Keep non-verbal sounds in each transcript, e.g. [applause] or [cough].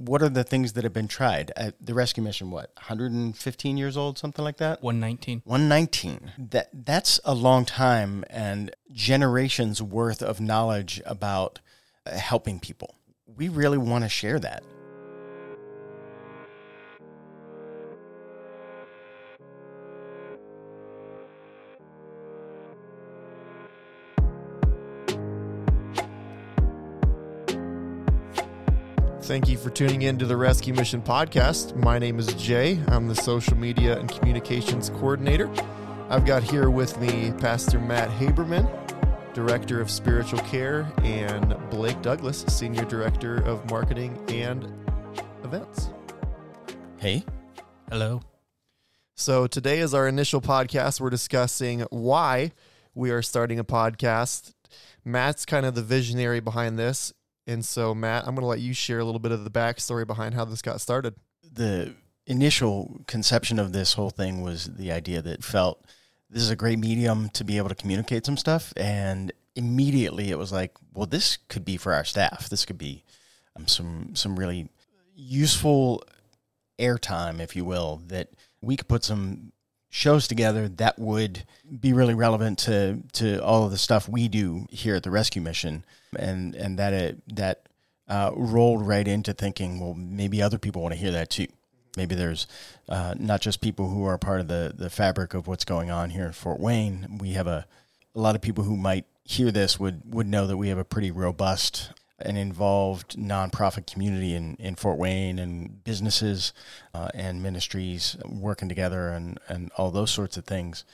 what are the things that have been tried? Uh, the rescue mission, what, 115 years old, something like that? 119. 119. That that's a long time and generations worth of knowledge about uh, helping people. We really want to share that. Thank you for tuning in to the Rescue Mission podcast. My name is Jay. I'm the social media and communications coordinator. I've got here with me Pastor Matt Haberman, Director of Spiritual Care, and Blake Douglas, Senior Director of Marketing and Events. Hey, Hello. So, today is our initial podcast. We're discussing why we are starting a podcast. Matt's kind of the visionary behind this. And so, Matt, I'm going to let you share a little bit of the backstory behind how this got started. the initial conception of this whole thing was the idea that felt this is a great medium to be able to communicate some stuff and immediately it was like well this could be for our staff this could be um, some some really useful airtime if you will that we could put some shows together that would be really relevant to to all of the stuff we do here at the rescue mission. And and that it that uh, rolled right into thinking well maybe other people want to hear that too. Maybe there's uh, not just people who are part of the the fabric of what's going on here in Fort Wayne. We have a a lot of people who might hear this would would know that we have a pretty robust and involved nonprofit community in, in Fort Wayne and businesses uh, and ministries working together and, and all those sorts of things.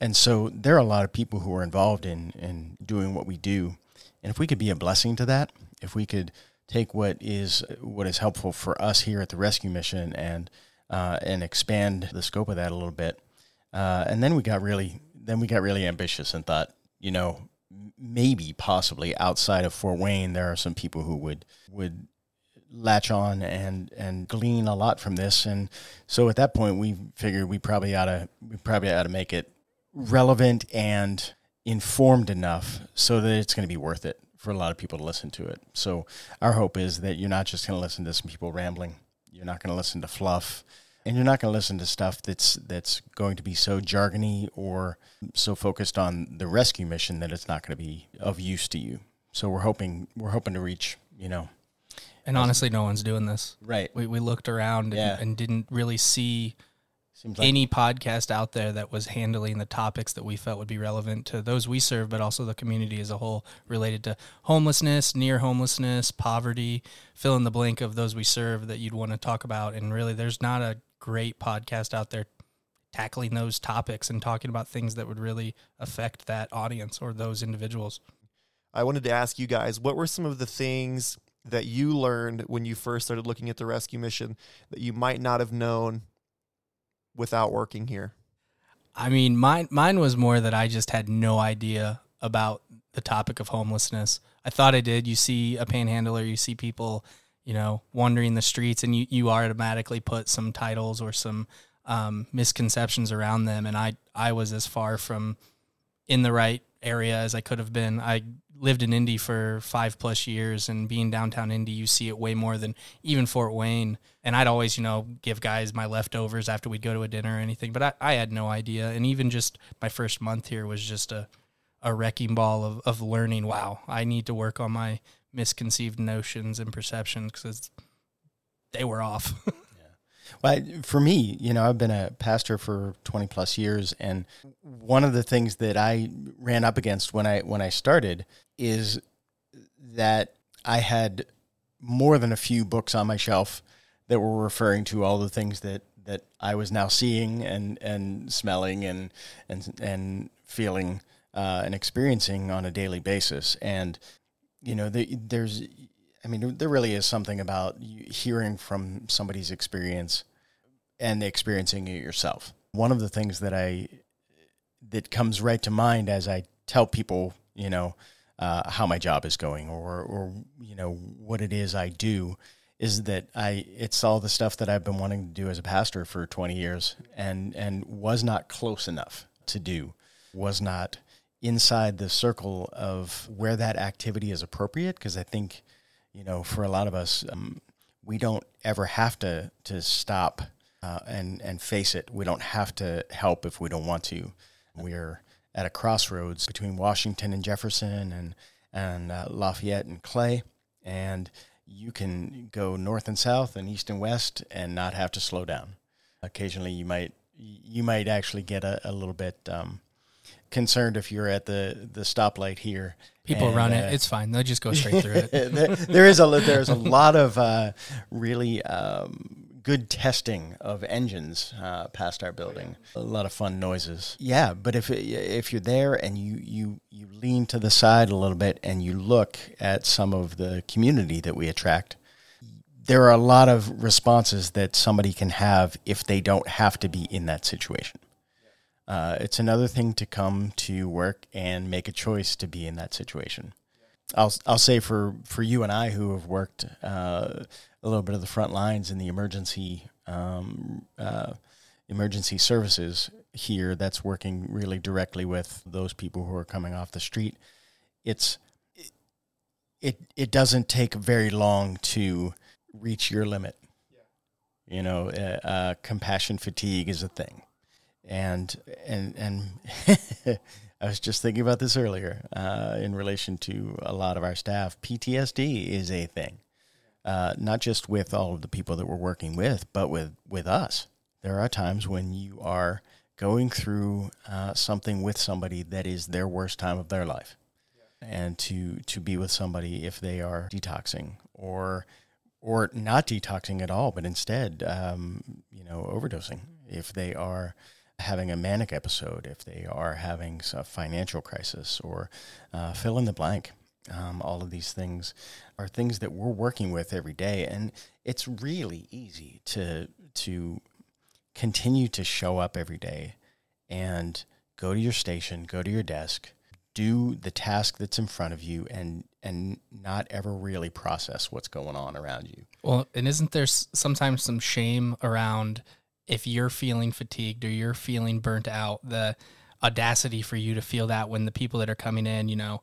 And so there are a lot of people who are involved in, in doing what we do. And if we could be a blessing to that, if we could take what is what is helpful for us here at the rescue mission and uh, and expand the scope of that a little bit, uh, and then we got really then we got really ambitious and thought, you know, maybe possibly outside of Fort Wayne, there are some people who would would latch on and and glean a lot from this. And so at that point, we figured we probably ought to we probably ought to make it relevant and informed enough so that it's going to be worth it for a lot of people to listen to it. So our hope is that you're not just going to listen to some people rambling. You're not going to listen to fluff and you're not going to listen to stuff that's that's going to be so jargony or so focused on the rescue mission that it's not going to be of use to you. So we're hoping we're hoping to reach, you know, And honestly, no one's doing this. right. We, we looked around and, Yeah. and didn't really see Seems like any podcast out there that was handling the topics that we felt would be relevant to those we serve, but also the community as a whole, related to homelessness, near homelessness, poverty, fill in the blank of those we serve that you'd want to talk about. And really, there's not a great podcast out there tackling those topics and talking about things that would really affect that audience or those individuals. I wanted to ask you guys what were some of the things that you learned when you first started looking at the rescue mission that you might not have known without working here? I mean, mine mine was more that I just had no idea about the topic of homelessness. I thought I did. You see a panhandler, you see people, you know, wandering the streets, and you you automatically put some titles or some um, misconceptions around them. And I I was as far from in the right area as I could have been. I lived in Indy for five plus years, and being downtown Indy, you see it way more than even Fort Wayne. And I'd always, you know, give guys my leftovers after we'd go to a dinner or anything, but I, I had no idea. And even just my first month here was just a, a wrecking ball of, of learning. Wow, I need to work on my misconceived notions and perceptions because they were off. [laughs] Well, for me, you know, I've been a pastor for 20 plus years and one of the things that I ran up against when I when I started is that I had more than a few books on my shelf that were referring to all the things that that I was now seeing and and smelling and and and feeling uh, and experiencing on a daily basis. And you know, the, there's, I mean, there really is something about hearing from somebody's experience and experiencing it yourself. One of the things that I that comes right to mind as I tell people, you know, uh, how my job is going or or you know what it is I do is that I it's all the stuff that I've been wanting to do as a pastor for 20 years and and was not close enough to do was not inside the circle of where that activity is appropriate because I think you know for a lot of us um, we don't ever have to to stop uh, and and face it. We don't have to help if we don't want to. We're at a crossroads between Washington and Jefferson and and uh, Lafayette and Clay, and you can go north and south and east and west and not have to slow down. Occasionally, you might you might actually get a, a little bit um, concerned if you're at the the stoplight here. People and, run uh, it. It's fine. They'll just go [laughs] straight through it. [laughs] there, there is a there's a lot of uh, really um, good testing of engines uh, past our building. A lot of fun noises. Yeah, but if if you're there and you you you lean to the side a little bit and you look at some of the community that we attract, there are a lot of responses that somebody can have if they don't have to be in that situation. Uh, it's another thing to come to work and make a choice to be in that situation. I'll I'll say for for you and I who have worked uh, a little bit of the front lines in the emergency um, uh, emergency services here, that's working really directly with those people who are coming off the street. It's it it doesn't take very long to reach your limit. You know, uh, uh, compassion fatigue is a thing and and and [laughs] I was just thinking about this earlier uh, in relation to a lot of our staff. PTSD is a thing, uh, not just with all of the people that we're working with, but with with us. There are times when you are going through uh, something with somebody that is their worst time of their life, and to to be with somebody if they are detoxing or or not detoxing at all, but instead, um, you know, overdosing if they are having a manic episode, if they are having a financial crisis, or uh, fill in the blank. Um, all of these things are things that we're working with every day, and it's really easy to to continue to show up every day and go to your station, go to your desk, do the task that's in front of you, and and not ever really process what's going on around you. Well, and isn't there sometimes some shame around if you're feeling fatigued or you're feeling burnt out, the audacity for you to feel that when the people that are coming in, you know,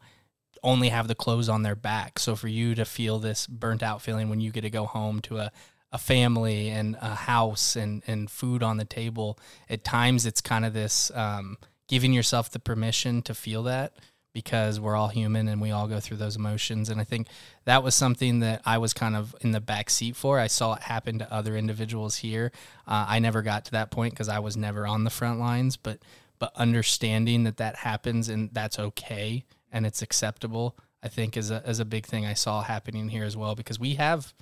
only have the clothes on their back. So for you to feel this burnt out feeling when you get to go home to a, a family and a house and, and food on the table, at times it's kind of this um, giving yourself the permission to feel that because we're all human and we all go through those emotions. And I think that was something that I was kind of in the back seat for. I saw it happen to other individuals here. Uh, I never got to that point because I was never on the front lines, but but understanding that that happens and that's okay and it's acceptable, I think is a is a big thing I saw happening here as well because we have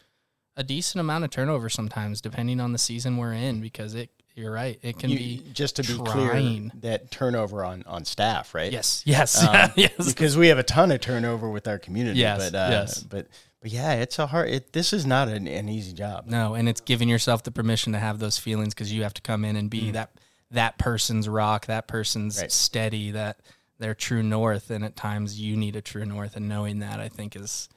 a decent amount of turnover sometimes depending on the season we're in because it you're right. It can You- be just to be trying. clear that turnover on on staff, right? Yes, yes, Um, [laughs] yes. because we have a ton of turnover with our community. Yes, but, uh, yes. but but yeah, it's a hard. It, this is not an, an easy job. No, and it's giving yourself the permission to have those feelings because you have to come in and be that that person's rock, that person's Mm. Right. steady, that their true north. And at times you need a true north, and knowing that I think is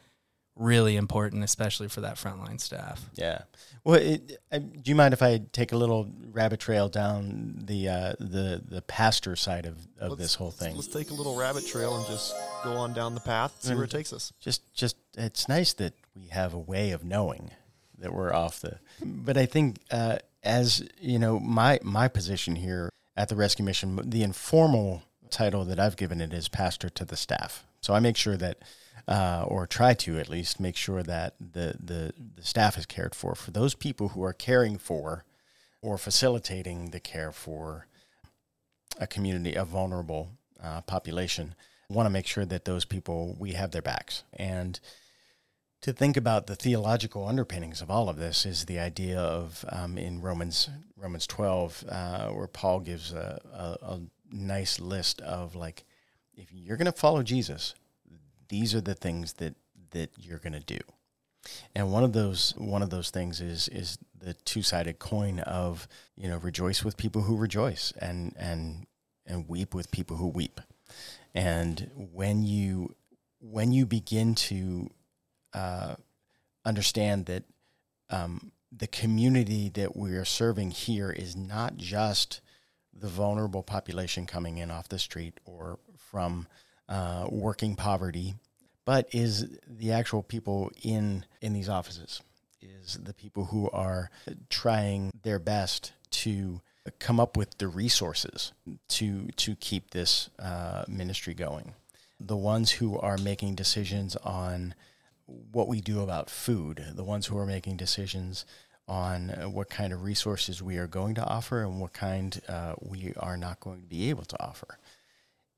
really important, especially for that frontline staff. Yeah. Well, it, I, do you mind if I take a little rabbit trail down the uh, the the pastor side of, of Let's- this whole thing? Let's take a little rabbit trail and just go on down the path, see where it takes us. just just it's nice that we have a way of knowing that we're off the but i think uh, as you know my my position here at the rescue mission the informal title that i've given it is pastor to the staff so i make sure that uh, or try to at least make sure that the, the the staff is cared for for those people who are caring for or facilitating the care for a community, a vulnerable uh, population, want to make sure that those people, we have their backs. And to think about the theological underpinnings of all of this is the idea of um, in Romans Romans 12, uh, where Paul gives a, a, a nice list of like, if you're going to follow Jesus, these are the things that that you're going to do. And one of those one of those things is is the two sided coin of you know rejoice with people who rejoice and and and weep with people who weep. And when you when you begin to uh, understand that um, the community that we are serving here is not just the vulnerable population coming in off the street or from uh, working poverty, but is the actual people in in these offices. is the people who are trying their best to come up with the resources to to keep this uh, ministry going. The ones who are making decisions on what we do about food, the ones who are making decisions on what kind of resources we are going to offer and what kind uh, we are not going to be able to offer.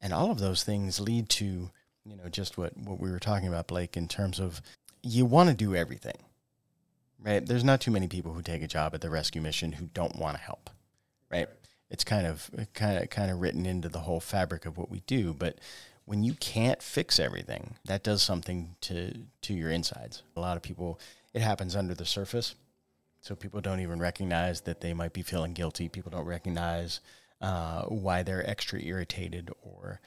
And all of those things lead to, you know, just what, what we were talking about, Blake, in terms of you want to do everything, right? There's not too many people who take a job at the rescue mission who don't want to help, right? It's kind of kind of kind of written into the whole fabric of what we do, but when you can't fix everything, that does something to to your insides. A lot of people, it happens under the surface, so people don't even recognize that they might be feeling guilty. People don't recognize uh, why they're extra irritated or,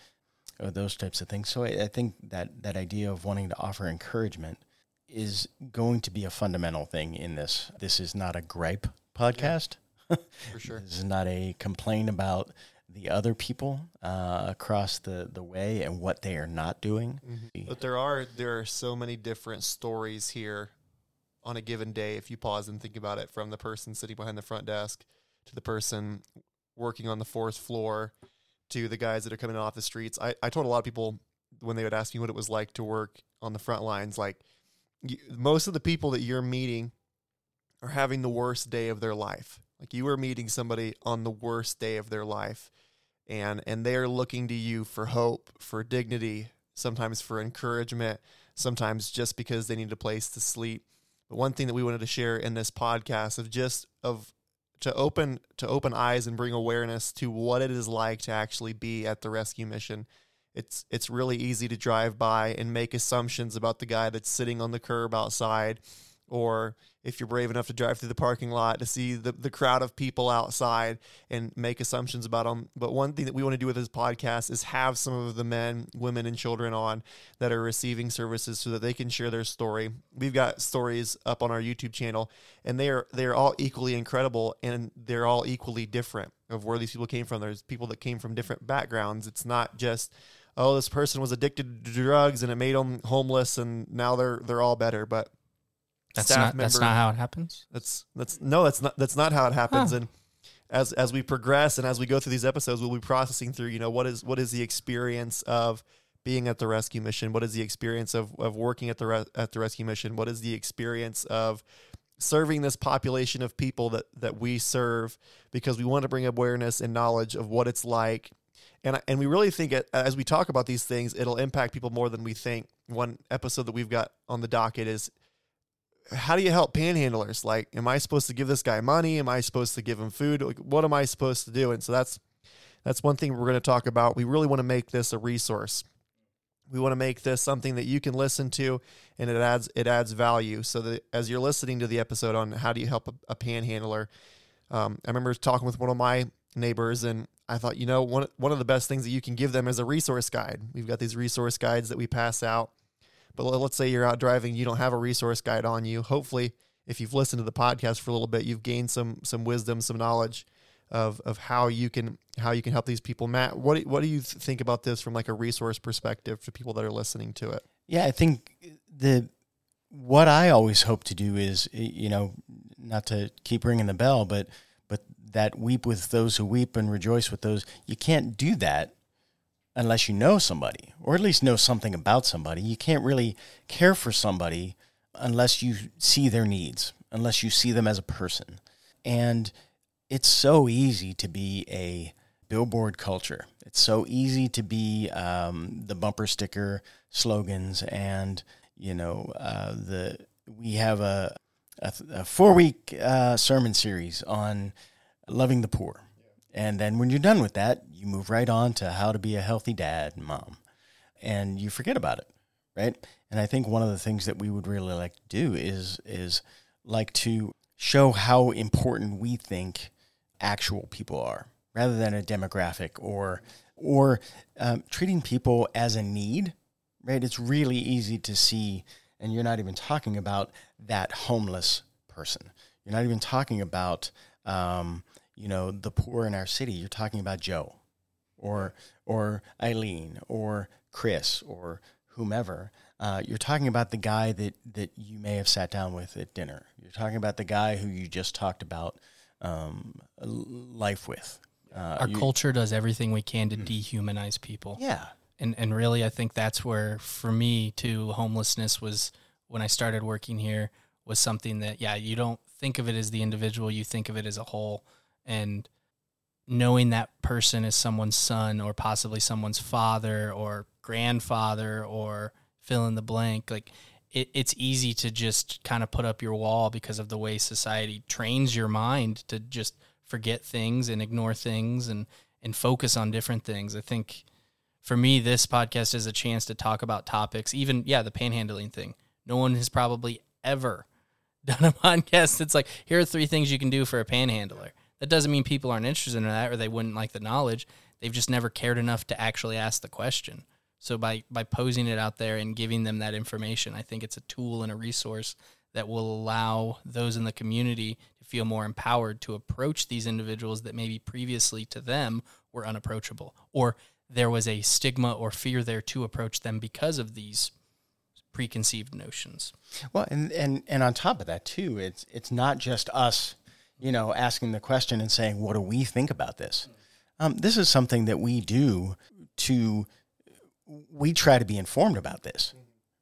or those types of things. So I, I think that that idea of wanting to offer encouragement is going to be a fundamental thing in this. This is not a gripe podcast. Yeah, [laughs] for sure. this is not a complaint about the other people uh, across the, the way and what they are not doing. Mm-hmm. But there are there are so many different stories here on a given day if you pause and think about it from the person sitting behind the front desk to the person working on the fourth floor to the guys that are coming off the streets. I, I told a lot of people when they would ask me what it was like to work on the front lines, like you, most of the people that you're meeting are having the worst day of their life. Like you are meeting somebody on the worst day of their life and and they're looking to you for hope, for dignity, sometimes for encouragement, sometimes just because they need a place to sleep. But one thing that we wanted to share in this podcast of just of to open to open eyes and bring awareness to what it is like to actually be at the rescue mission. It's it's really easy to drive by and make assumptions about the guy that's sitting on the curb outside or if you're brave enough to drive through the parking lot to see the, the crowd of people outside and make assumptions about them. But one thing that we want to do with this podcast is have some of the men, women, and children on that are receiving services so that they can share their story. We've got stories up on our YouTube channel, and they are they're all equally incredible and they're all equally different of where these people came from. There's people that came from different backgrounds. It's not just oh this person was addicted to drugs and it made them homeless and now they're they're all better, but that's not member. that's not how it happens. That's that's no, that's not that's not how it happens. Huh. And as as we progress and as we go through these episodes, we'll be processing through. You know, what is what is the experience of being at the rescue mission? What is the experience of of working at the re- at the rescue mission? What is the experience of serving this population of people that that we serve? Because we want to bring awareness and knowledge of what it's like. And, and we really think it, as we talk about these things, it'll impact people more than we think. One episode that we've got on the docket is how do you help panhandlers? Like, am I supposed to give this guy money? Am I supposed to give him food? Like, what am I supposed to do? And so that's that's one thing we're going to talk about. We really want to make this a resource. We want to make this something that you can listen to, and it adds it adds value. So that as you're listening to the episode on how do you help a, a panhandler, um, I remember talking with one of my neighbors, and I thought, you know, one one of the best things that you can give them is a resource guide. We've got these resource guides that we pass out but let's say you're out driving, you don't have a resource guide on you. Hopefully, if you've listened to the podcast for a little bit, you've gained some some wisdom, some knowledge of of how you can how you can help these people. Matt, what what do you think about this from like a resource perspective for people that are listening to it? Yeah, I think the what I always hope to do is you know not to keep ringing the bell, but but that weep with those who weep and rejoice with those. You can't do that unless you know somebody or at least know something about somebody. You can't really care for somebody unless you see their needs, unless you see them as a person. And it's so easy to be a billboard culture. It's so easy to be um, the bumper sticker slogans, and you know uh, the we have a a, a four week uh, sermon series on loving the poor, and then when you're done with that, you move right on to how to be a healthy dad and mom. And you forget about it, right? And I think one of the things that we would really like to do is is like to show how important we think actual people are rather than a demographic or or um, treating people as a need right it's really easy to see and you're not even talking about that homeless person you're not even talking about um, you know, the poor in our city, you're talking about Joe or or Eileen or Chris or whomever. Uh, you're talking about the guy that that you may have sat down with at dinner. You're talking about the guy who you just talked about um, life with. Uh, Our you, culture does everything we can to mm. dehumanize people. Yeah, and and really, I think that's where, for me, too, homelessness was when I started working here was something that yeah, you don't think of it as the individual, you think of it as a whole, and knowing that person is someone's son or possibly someone's father or grandfather or fill in the blank like it, it's easy to just kind of put up your wall because of the way society trains your mind to just forget things and ignore things and and focus on different things. I think for me this podcast is a chance to talk about topics even yeah the panhandling thing. No one has probably ever [laughs] done a podcast that's like here are three things you can do for a panhandler that doesn't mean people aren't interested in that or they wouldn't like the knowledge. They've just never cared enough to actually ask the question. So by by posing it out there and giving them that information, I think it's a tool and a resource that will allow those in the community to feel more empowered to approach these individuals that maybe previously to them were unapproachable or there was a stigma or fear there to approach them because of these preconceived notions. Well, and and and on top of that too, it's it's not just us you know, asking the question and saying, what do we think about this? Um, this is something that we do to, we try to be informed about this,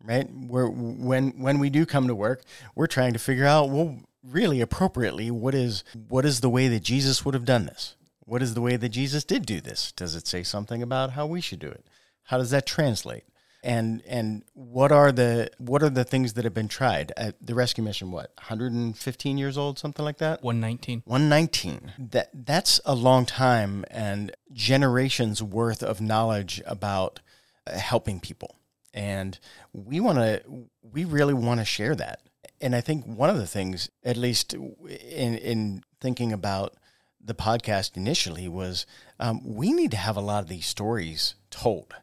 right? We're, when, when we do come to work, we're trying to figure out, well, really appropriately, what is, what is the way that Jesus would have done this? What is the way that Jesus did do this? Does it say something about how we should do it? How does that translate? And and what are the what are the things that have been tried? At the rescue mission what 115 years old something like that? 119 119 that that's a long time and generations worth of knowledge about uh, helping people. And we want to we really want to share that. And i think one of the things at least in in thinking about the podcast initially was um, we need to have a lot of these stories told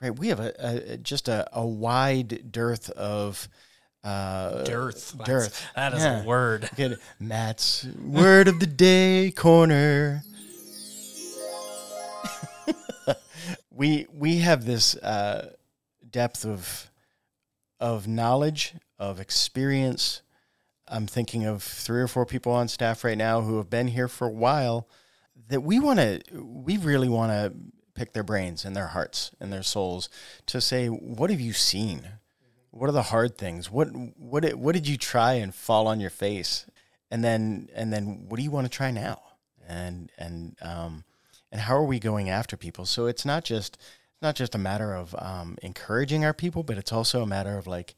right? We have a, a just a, a, wide dearth of uh, dearth. Dearth. That's, yeah. a word. [laughs] Get Matt's word of the day corner. [laughs] we we have this uh, depth of of knowledge of experience. I'm thinking of three or four people on staff right now who have been here for a while. That we want to, we really want to pick their brains and their hearts and their souls to say, what have you seen? What are the hard things? What what did, what did you try and fall on your face? And then and then what do you want to try now? And and um, and how are we going after people? So it's not just it's not just a matter of um, encouraging our people, but it's also a matter of like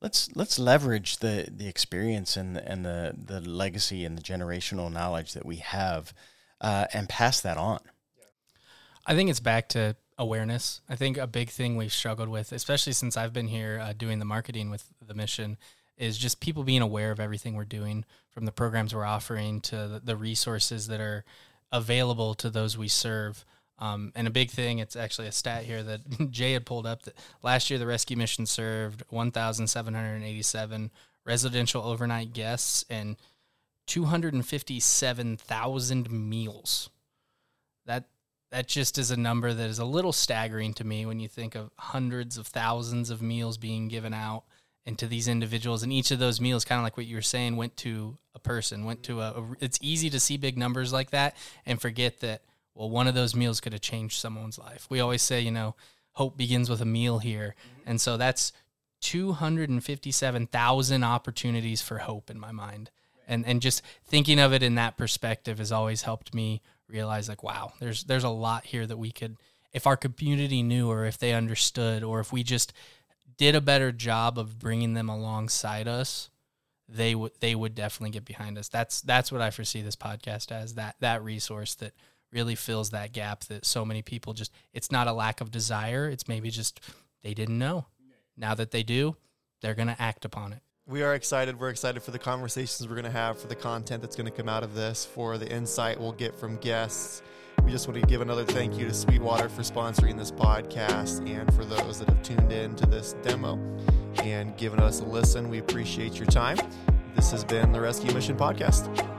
let's let's leverage the the experience and and the the legacy and the generational knowledge that we have uh, and pass that on. I think it's back to awareness. I think a big thing we've struggled with, especially since I've been here uh, doing the marketing with the mission, is just people being aware of everything we're doing, from the programs we're offering to the, resources that are available to those we serve. Um, and a big thing, it's actually a stat here that [laughs] Jay had pulled up that last year the rescue mission served 1,787 residential overnight guests and 257,000 meals. That that just is a number that is a little staggering to me when you think of hundreds of thousands of meals being given out and to these individuals. And each of those meals kind of like what you were saying went to a person went to a, a, it's easy to see big numbers like that and forget that well one of those meals could have changed someone's life. We always say you know hope begins with a meal here. Mm-hmm. and so that's 257,000 opportunities for hope in my mind. And and just thinking of it in that perspective has always helped me realize like wow there's there's a lot here that we could if our community knew or if they understood or if we just did a better job of bringing them alongside us they would they would definitely get behind us. That's that's what i foresee this podcast as that that resource that really fills that gap that so many people just it's not a lack of desire. It's maybe just they didn't know. Now that they do they're going to act upon it we are excited. We're excited for the conversations we're going to have, for the content that's going to come out of this, for the insight we'll get from guests. We just want to give another thank you to Sweetwater for sponsoring this podcast and for those that have tuned in to this demo and given us a listen. We appreciate your time. This has been the Rescue Mission Podcast.